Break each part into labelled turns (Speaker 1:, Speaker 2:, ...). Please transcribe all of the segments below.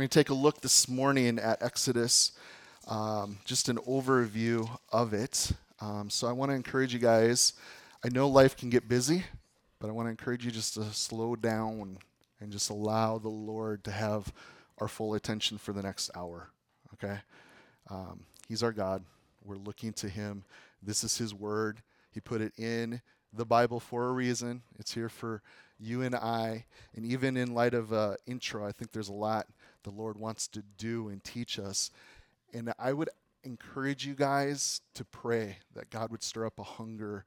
Speaker 1: We're going to take a look this morning at Exodus, um, just an overview of it. Um, so I want to encourage you guys. I know life can get busy, but I want to encourage you just to slow down and just allow the Lord to have our full attention for the next hour. Okay? Um, he's our God. We're looking to Him. This is His Word. He put it in the Bible for a reason. It's here for you and I. And even in light of uh, intro, I think there's a lot the Lord wants to do and teach us. And I would encourage you guys to pray that God would stir up a hunger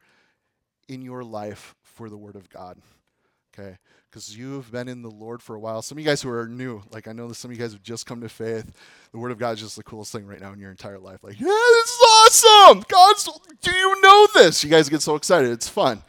Speaker 1: in your life for the Word of God. Okay? Because you have been in the Lord for a while. Some of you guys who are new, like I know that some of you guys have just come to faith. The Word of God is just the coolest thing right now in your entire life. Like, yeah, this is awesome. God's, do you know this? You guys get so excited. It's fun.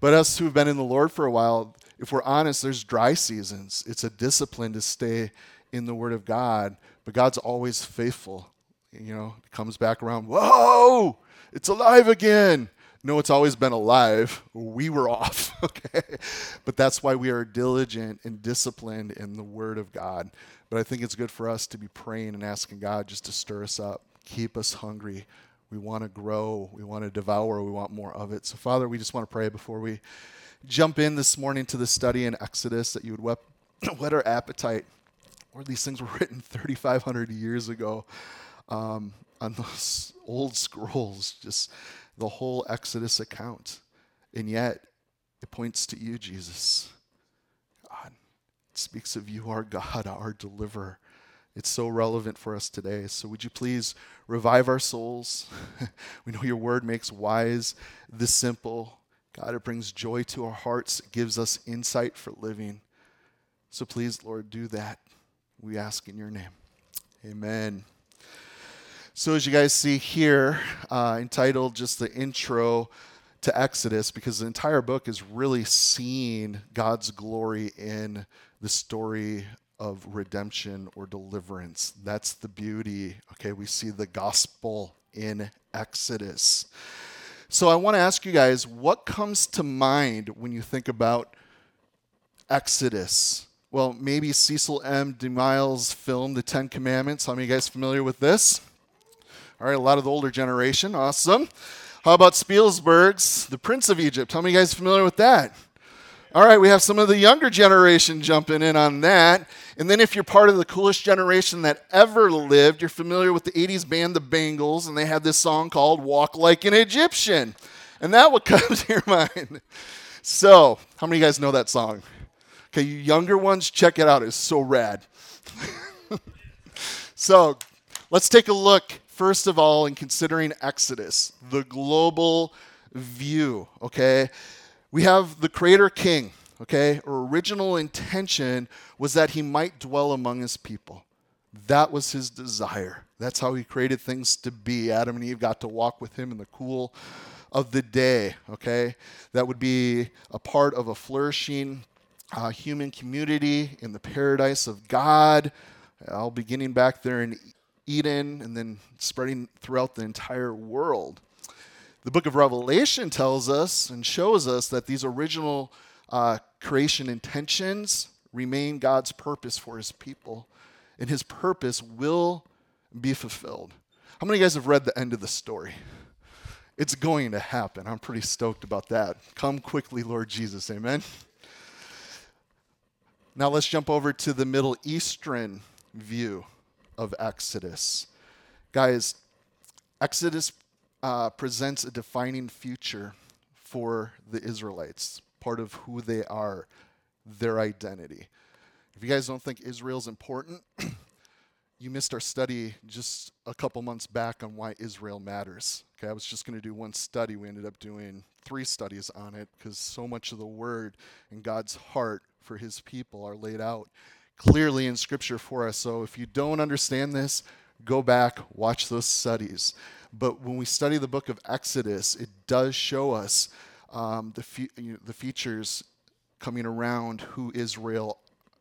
Speaker 1: But us who've been in the Lord for a while, if we're honest, there's dry seasons. It's a discipline to stay in the Word of God, but God's always faithful. You know, comes back around, whoa, it's alive again. No, it's always been alive. We were off, okay? But that's why we are diligent and disciplined in the Word of God. But I think it's good for us to be praying and asking God just to stir us up, keep us hungry. We want to grow, we want to devour, we want more of it. So, Father, we just want to pray before we jump in this morning to the study in Exodus that you would whet our appetite. Lord, these things were written 3,500 years ago um, on those old scrolls. Just the whole Exodus account. And yet, it points to you, Jesus. God, it speaks of you, our God, our deliverer. It's so relevant for us today. So, would you please revive our souls? we know your word makes wise the simple. God, it brings joy to our hearts, it gives us insight for living. So, please, Lord, do that. We ask in your name. Amen. So, as you guys see here, uh, entitled just the intro to Exodus, because the entire book is really seeing God's glory in the story of redemption or deliverance. That's the beauty. Okay, we see the gospel in Exodus. So, I want to ask you guys what comes to mind when you think about Exodus? Well, maybe Cecil M. DeMille's film, The Ten Commandments. How many of you guys familiar with this? All right, a lot of the older generation. Awesome. How about Spielberg's The Prince of Egypt? How many of you guys familiar with that? All right, we have some of the younger generation jumping in on that. And then, if you're part of the coolest generation that ever lived, you're familiar with the 80s band The Bangles, and they had this song called Walk Like an Egyptian. And that what comes to your mind. So, how many of you guys know that song? Okay, you younger ones, check it out. It's so rad. so, let's take a look first of all, in considering Exodus, the global view, okay? We have the Creator King, okay? Our original intention was that he might dwell among his people. That was his desire. That's how he created things to be. Adam and Eve got to walk with him in the cool of the day, okay? That would be a part of a flourishing uh, human community in the paradise of God, all beginning back there in Eden and then spreading throughout the entire world. The book of Revelation tells us and shows us that these original uh, creation intentions remain God's purpose for his people, and his purpose will be fulfilled. How many of you guys have read the end of the story? It's going to happen. I'm pretty stoked about that. Come quickly, Lord Jesus. Amen. Now let's jump over to the Middle Eastern view of Exodus. Guys, Exodus uh, presents a defining future for the Israelites, part of who they are, their identity. If you guys don't think Israel's important, you missed our study just a couple months back on why Israel matters. Okay, I was just going to do one study. We ended up doing three studies on it because so much of the word and God's heart for his people are laid out clearly in Scripture for us. So if you don't understand this, go back, watch those studies. But when we study the book of Exodus, it does show us um, the, fe- you know, the features coming around who Israel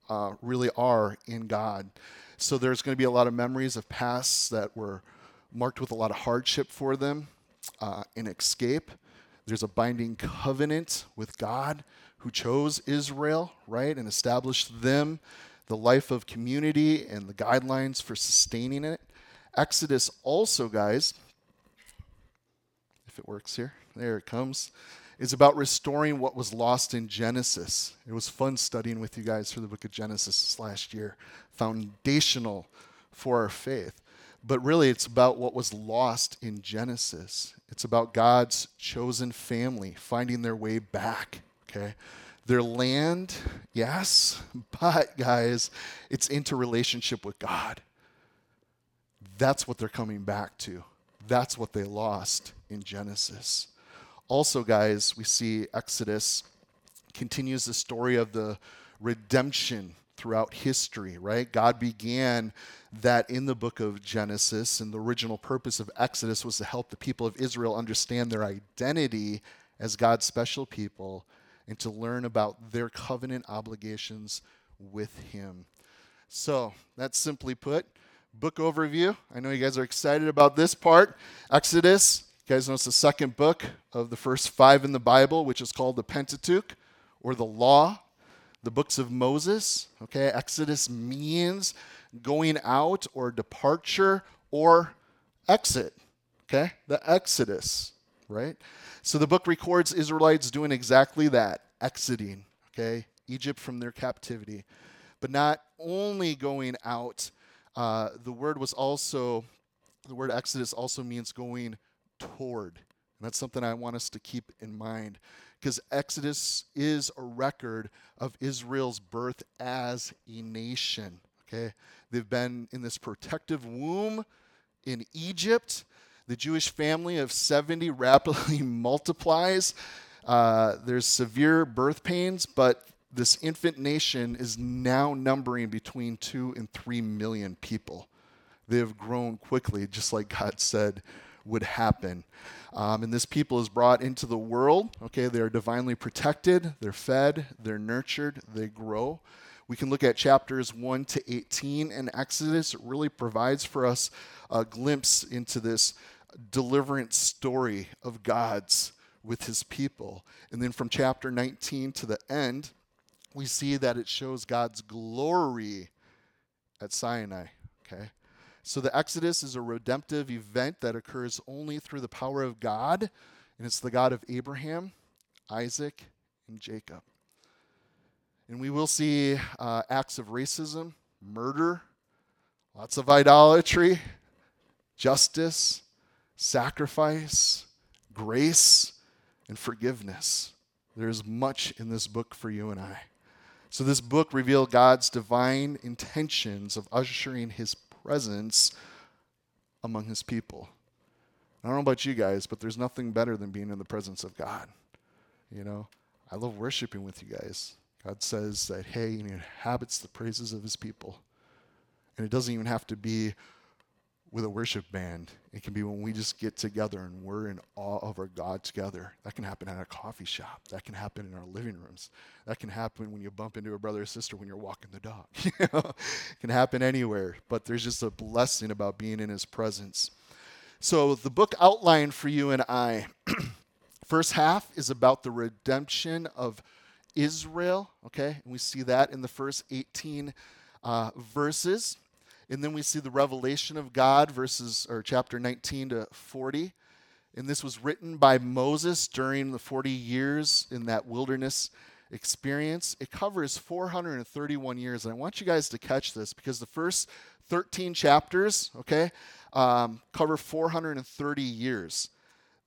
Speaker 1: uh, really are in God. So there's going to be a lot of memories of pasts that were marked with a lot of hardship for them uh, in escape. There's a binding covenant with God who chose Israel, right, and established them the life of community and the guidelines for sustaining it. Exodus also, guys, if it works here, there it comes, is about restoring what was lost in Genesis. It was fun studying with you guys through the book of Genesis last year, foundational for our faith. But really, it's about what was lost in Genesis. It's about God's chosen family finding their way back, okay? Their land, yes, but guys, it's into relationship with God. That's what they're coming back to. That's what they lost in Genesis. Also, guys, we see Exodus continues the story of the redemption throughout history, right? God began that in the book of Genesis, and the original purpose of Exodus was to help the people of Israel understand their identity as God's special people and to learn about their covenant obligations with Him. So, that's simply put, book overview. I know you guys are excited about this part. Exodus, you guys know it's the second book of the first five in the Bible, which is called the Pentateuch or the Law, the books of Moses. Okay, Exodus means going out or departure or exit. Okay, the Exodus, right? So the book records Israelites doing exactly that, exiting, okay, Egypt from their captivity. But not only going out, uh, the word was also, the word Exodus also means going toward. And that's something I want us to keep in mind because Exodus is a record of Israel's birth as a nation. Okay? They've been in this protective womb in Egypt. The Jewish family of 70 rapidly multiplies. Uh, there's severe birth pains, but this infant nation is now numbering between two and three million people. They have grown quickly, just like God said would happen. Um, and this people is brought into the world. Okay, they are divinely protected, they're fed, they're nurtured, they grow. We can look at chapters 1 to 18 in Exodus. Really provides for us a glimpse into this deliverance story of God's with his people. And then from chapter 19 to the end, we see that it shows God's glory at Sinai. Okay? So the Exodus is a redemptive event that occurs only through the power of God, and it's the God of Abraham, Isaac, and Jacob. And we will see uh, acts of racism, murder, lots of idolatry, justice, sacrifice, grace, and forgiveness. There's much in this book for you and I. So, this book reveals God's divine intentions of ushering his presence among his people. I don't know about you guys, but there's nothing better than being in the presence of God. You know, I love worshiping with you guys. God says that, hey, he inhabits the praises of his people. And it doesn't even have to be with a worship band. It can be when we just get together and we're in awe of our God together. That can happen at a coffee shop. That can happen in our living rooms. That can happen when you bump into a brother or sister when you're walking the dog. it can happen anywhere, but there's just a blessing about being in his presence. So the book outline for you and I, first half is about the redemption of Israel, okay? And we see that in the first 18 uh, verses. And then we see the revelation of God, verses or chapter 19 to 40. And this was written by Moses during the 40 years in that wilderness experience. It covers 431 years. And I want you guys to catch this because the first 13 chapters, okay, um, cover 430 years.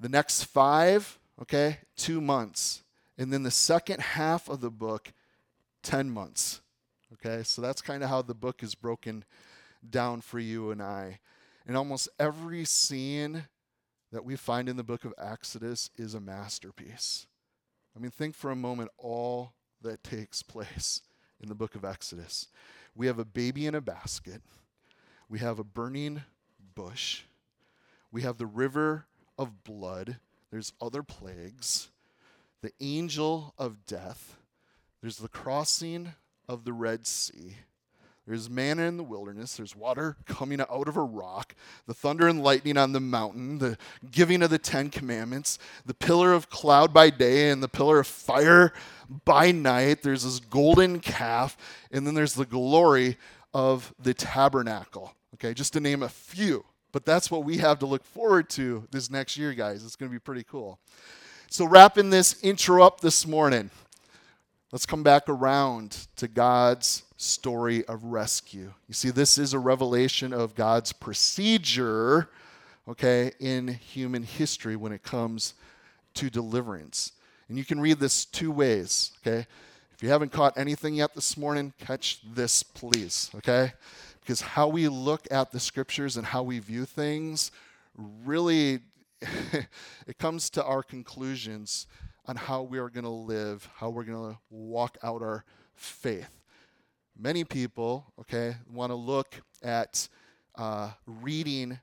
Speaker 1: The next five, okay, two months. And then the second half of the book, 10 months. Okay, so that's kind of how the book is broken down for you and I. And almost every scene that we find in the book of Exodus is a masterpiece. I mean, think for a moment all that takes place in the book of Exodus. We have a baby in a basket, we have a burning bush, we have the river of blood, there's other plagues, the angel of death, there's the crossing of the Red Sea There's manna in the wilderness. There's water coming out of a rock. The thunder and lightning on the mountain. The giving of the Ten Commandments. The pillar of cloud by day and the pillar of fire by night. There's this golden calf. And then there's the glory of the tabernacle. Okay, just to name a few. But that's what we have to look forward to this next year, guys. It's going to be pretty cool. So, wrapping this intro up this morning, let's come back around to God's story of rescue. You see, this is a revelation of God's procedure, okay, in human history when it comes to deliverance. And you can read this two ways, okay? If you haven't caught anything yet this morning, catch this, please, okay? Because how we look at the scriptures and how we view things really it comes to our conclusions on how we are going to live, how we're going to walk out our faith. Many people, okay, want to look at uh, reading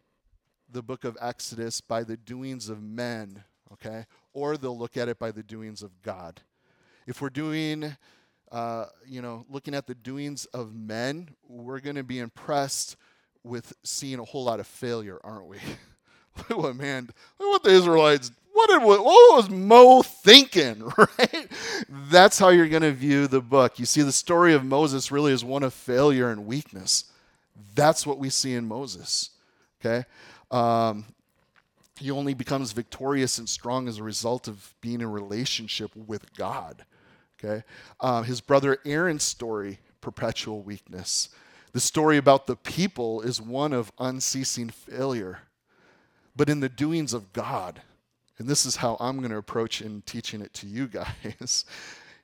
Speaker 1: the book of Exodus by the doings of men, okay, or they'll look at it by the doings of God. If we're doing, uh, you know, looking at the doings of men, we're going to be impressed with seeing a whole lot of failure, aren't we? look what man, look what the Israelites what, did, what was Mo thinking, right? That's how you're going to view the book. You see, the story of Moses really is one of failure and weakness. That's what we see in Moses, okay? Um, he only becomes victorious and strong as a result of being in relationship with God, okay? Um, his brother Aaron's story, perpetual weakness. The story about the people is one of unceasing failure. But in the doings of God, and this is how I'm going to approach in teaching it to you guys.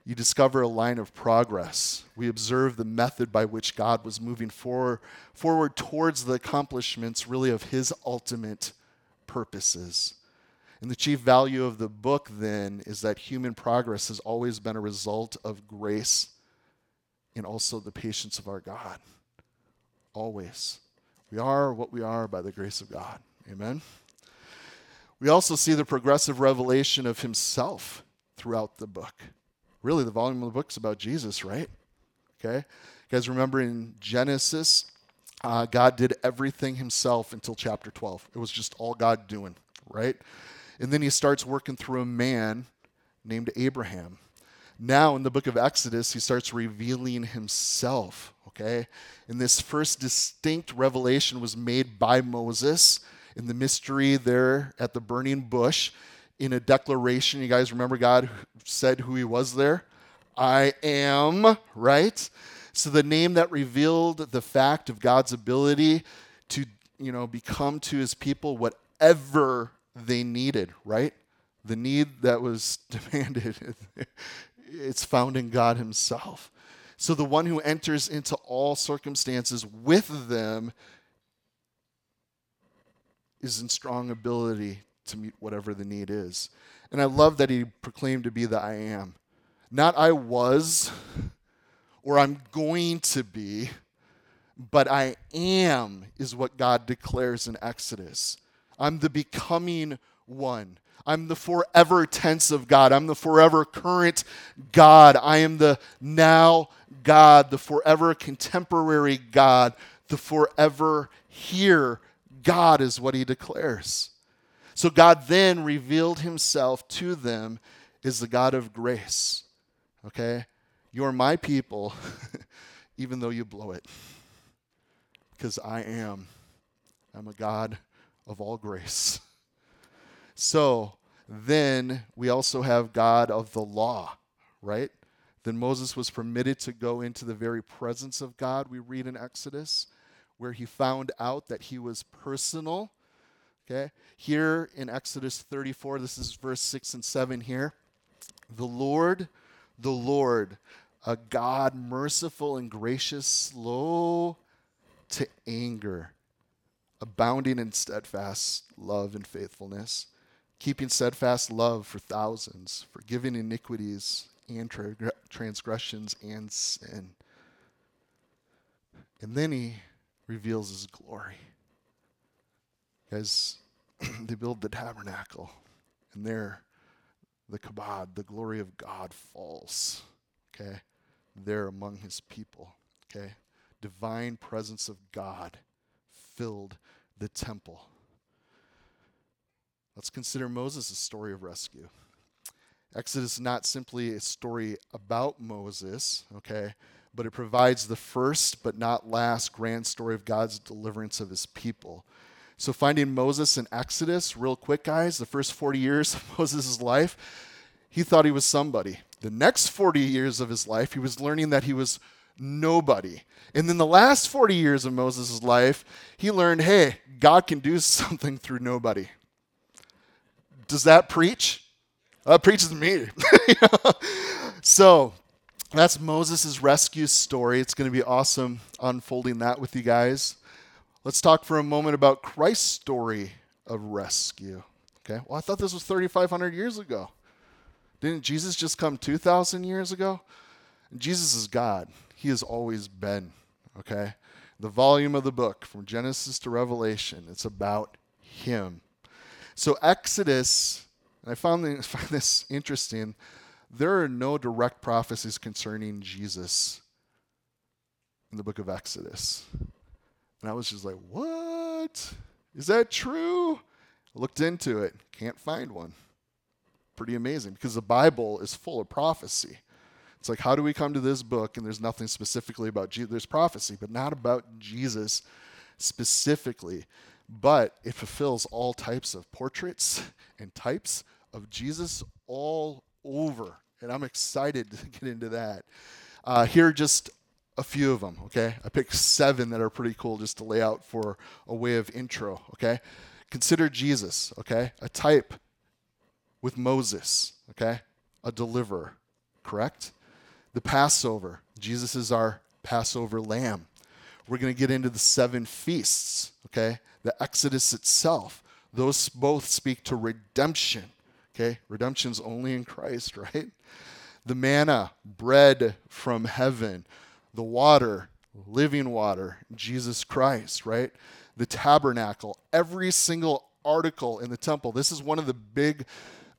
Speaker 1: you discover a line of progress. We observe the method by which God was moving for, forward towards the accomplishments, really, of His ultimate purposes. And the chief value of the book, then, is that human progress has always been a result of grace and also the patience of our God. Always. We are what we are by the grace of God. Amen. We also see the progressive revelation of himself throughout the book. Really, the volume of the book is about Jesus, right? Okay? You guys remember in Genesis, uh, God did everything himself until chapter 12. It was just all God doing, right? And then he starts working through a man named Abraham. Now, in the book of Exodus, he starts revealing himself, okay? And this first distinct revelation was made by Moses in the mystery there at the burning bush in a declaration. You guys remember God said who he was there? I am, right? So the name that revealed the fact of God's ability to, you know, become to his people whatever they needed, right? The need that was demanded, it's found in God himself. So the one who enters into all circumstances with them is in strong ability to meet whatever the need is. And I love that he proclaimed to be the I am. Not I was or I'm going to be, but I am is what God declares in Exodus. I'm the becoming one. I'm the forever tense of God. I'm the forever current God. I am the now God, the forever contemporary God, the forever here God is what he declares. So God then revealed himself to them as the God of grace. Okay? You're my people, even though you blow it. Because I am. I'm a God of all grace. So then we also have God of the law, right? Then Moses was permitted to go into the very presence of God, we read in Exodus where he found out that he was personal. Okay? Here in Exodus 34, this is verse 6 and 7 here. The Lord, the Lord, a God merciful and gracious, slow to anger, abounding in steadfast love and faithfulness, keeping steadfast love for thousands, forgiving iniquities and tra- transgressions and sin. And then he reveals his glory. As they build the tabernacle, and there the kabod, the glory of God falls, okay, there among his people, okay. divine presence of God filled the temple. Let's consider Moses' story of rescue. Exodus is not simply a story about Moses, okay, but it provides the first but not last grand story of God's deliverance of his people. So, finding Moses in Exodus, real quick, guys, the first 40 years of Moses' life, he thought he was somebody. The next 40 years of his life, he was learning that he was nobody. And then the last 40 years of Moses' life, he learned hey, God can do something through nobody. Does that preach? Uh, preaches me. so that's Moses' rescue story. It's going to be awesome unfolding that with you guys. Let's talk for a moment about Christ's story of rescue. Okay, well, I thought this was 3,500 years ago. Didn't Jesus just come 2,000 years ago? Jesus is God. He has always been. Okay? The volume of the book, from Genesis to Revelation, it's about Him. So, Exodus, and I found, find this interesting, there are no direct prophecies concerning Jesus in the book of Exodus. And I was just like, what? Is that true? Looked into it, can't find one. Pretty amazing because the Bible is full of prophecy. It's like, how do we come to this book and there's nothing specifically about Jesus? There's prophecy, but not about Jesus specifically but it fulfills all types of portraits and types of Jesus all over. And I'm excited to get into that. Uh, here are just a few of them, okay? I picked seven that are pretty cool just to lay out for a way of intro, okay? Consider Jesus, okay? A type with Moses, okay? A deliverer, correct? The Passover, Jesus is our Passover lamb. We're going to get into the seven feasts, okay? the Exodus itself. Those both speak to redemption. Okay? Redemption's only in Christ, right? The manna, bread from heaven. The water, living water, Jesus Christ, right? The tabernacle, every single article in the temple. This is one of the big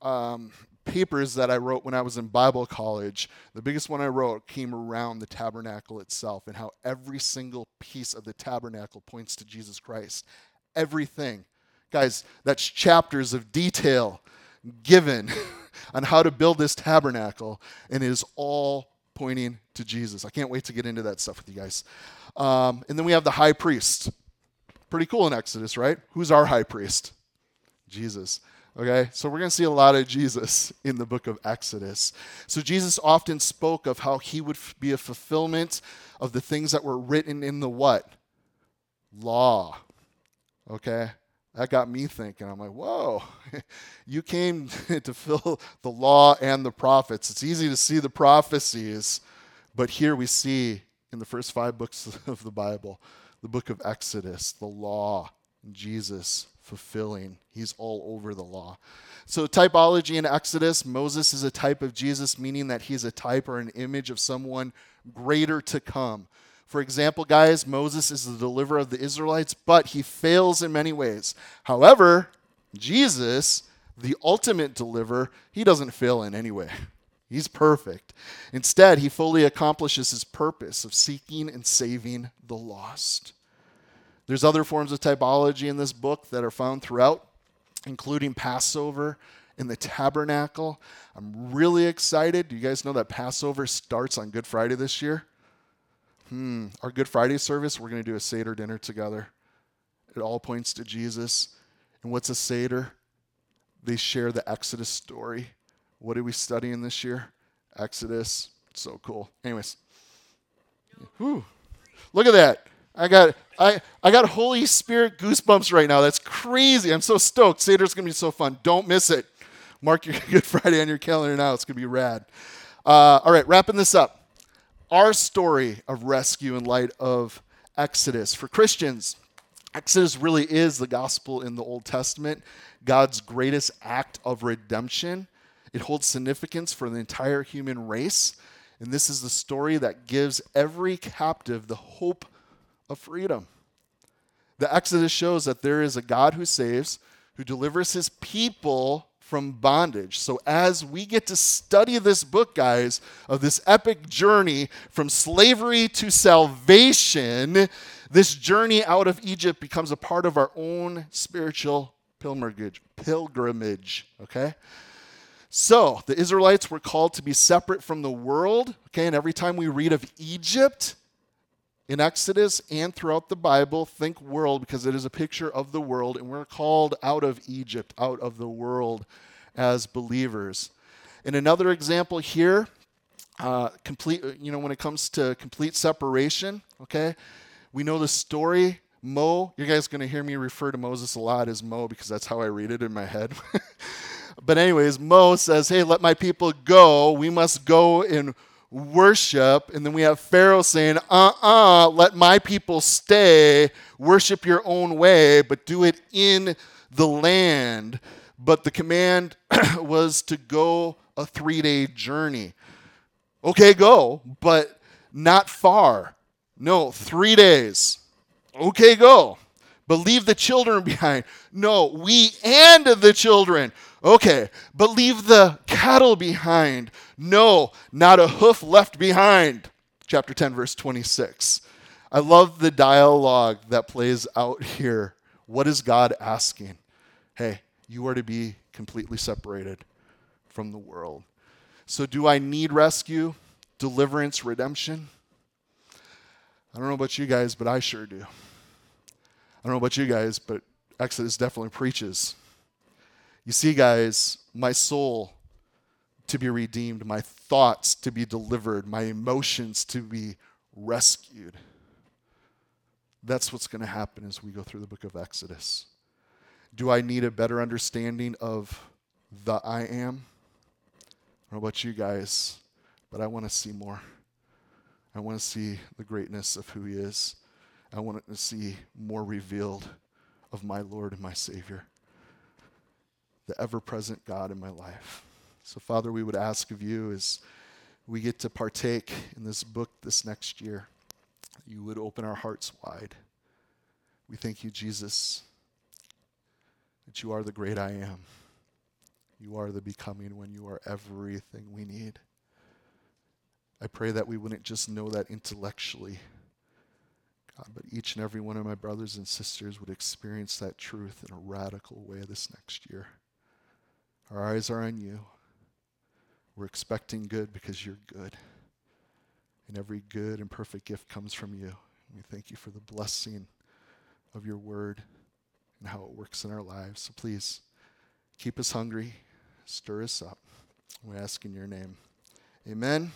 Speaker 1: um, papers that I wrote when I was in Bible college. The biggest one I wrote came around the tabernacle itself and how every single piece of the tabernacle points to Jesus Christ everything. Guys, that's chapters of detail given on how to build this tabernacle, and it is all pointing to Jesus. I can't wait to get into that stuff with you guys. Um, and then we have the high priest. Pretty cool in Exodus, right? Who's our high priest? Jesus. Okay, so we're going to see a lot of Jesus in the book of Exodus. So Jesus often spoke of how he would f- be a fulfillment of the things that were written in the what? Law. Okay? That got me thinking. I'm like, whoa, you came to fill the law and the prophets. It's easy to see the prophecies, but here we see in the first five books of the Bible, the book of Exodus, the law, Jesus fulfilling. He's all over the law. So, typology in Exodus, Moses is a type of Jesus, meaning that he's a type or an image of someone greater to come. For example, guys, Moses is the deliverer of the Israelites, but he fails in many ways. However, Jesus, the ultimate deliverer, he doesn't fail in any way. He's perfect. Instead, he fully accomplishes his purpose of seeking and saving the lost. There's other forms of typology in this book that are found throughout, including Passover and the tabernacle. I'm really excited. Do you guys know that Passover starts on Good Friday this year? Hmm, our Good Friday service, we're going to do a Seder dinner together. It all points to Jesus. And what's a Seder? They share the Exodus story. What are we studying this year? Exodus. So cool. Anyways. Whew. Look at that. I got I, I got Holy Spirit goosebumps right now. That's crazy. I'm so stoked. Seder's gonna be so fun. Don't miss it. Mark your Good Friday on your calendar now. It's gonna be rad. Uh, all right, wrapping this up our story of rescue in light of Exodus. For Christians, Exodus really is the gospel in the Old Testament, God's greatest act of redemption. It holds significance for the entire human race. And this is the story that gives every captive the hope of freedom. The Exodus shows that there is a God who saves, who delivers his people from bondage. So, as we get to study this book, guys, of this epic journey from slavery to salvation, this journey out of Egypt becomes a part of our own spiritual pilgrimage. Pilgrimage, okay? So, the Israelites were called to be separate from the world, okay? And every time we read of Egypt, in Exodus and throughout the Bible, think world because it is a picture of the world, and we're called out of Egypt, out of the world as believers. In another example here, uh, complete, you know, when it comes to complete separation, okay, we know the story. Mo, you guys are going to hear me refer to Moses a lot as Mo because that's how I read it in my head. but, anyways, Mo says, Hey, let my people go. We must go in worship. And then we have Pharaoh saying, uh uh-uh, uh let my people stay, worship your own way, but do it in the land. But the command was to go a three day journey. Okay, go, but not far. No, three days. Okay, go. But leave the children behind. No, we and the children. Okay, but leave the cattle behind. No, not a hoof left behind. Chapter 10, verse 26. I love the dialogue that plays out here. What is God asking? Hey, you are to be completely separated from the world. So, do I need rescue, deliverance, redemption? I don't know about you guys, but I sure do. I don't know about you guys, but Exodus definitely preaches you see, guys, my soul to be redeemed, my thoughts to be delivered, my emotions to be rescued. That's what's going to happen as we go through the book of Exodus. Do I need a better understanding of the I am? I don't know about you guys, but I want to see more. I want to see the greatness of who He is. I want to see more revealed of my Lord and my Savior the ever present God in my life. So, Father, we would ask of you as we get to partake in this book this next year, you would open our hearts wide. We thank you, Jesus, that you are the great I am. You are the becoming when you are everything we need. I pray that we wouldn't just know that intellectually, God, but each and every one of my brothers and sisters would experience that truth in a radical way this next year. Our eyes are on you. We're expecting good because you're good. And every good and perfect gift comes from you. We thank you for the blessing of your word and how it works in our lives. So please keep us hungry, stir us up. We ask in your name. Amen.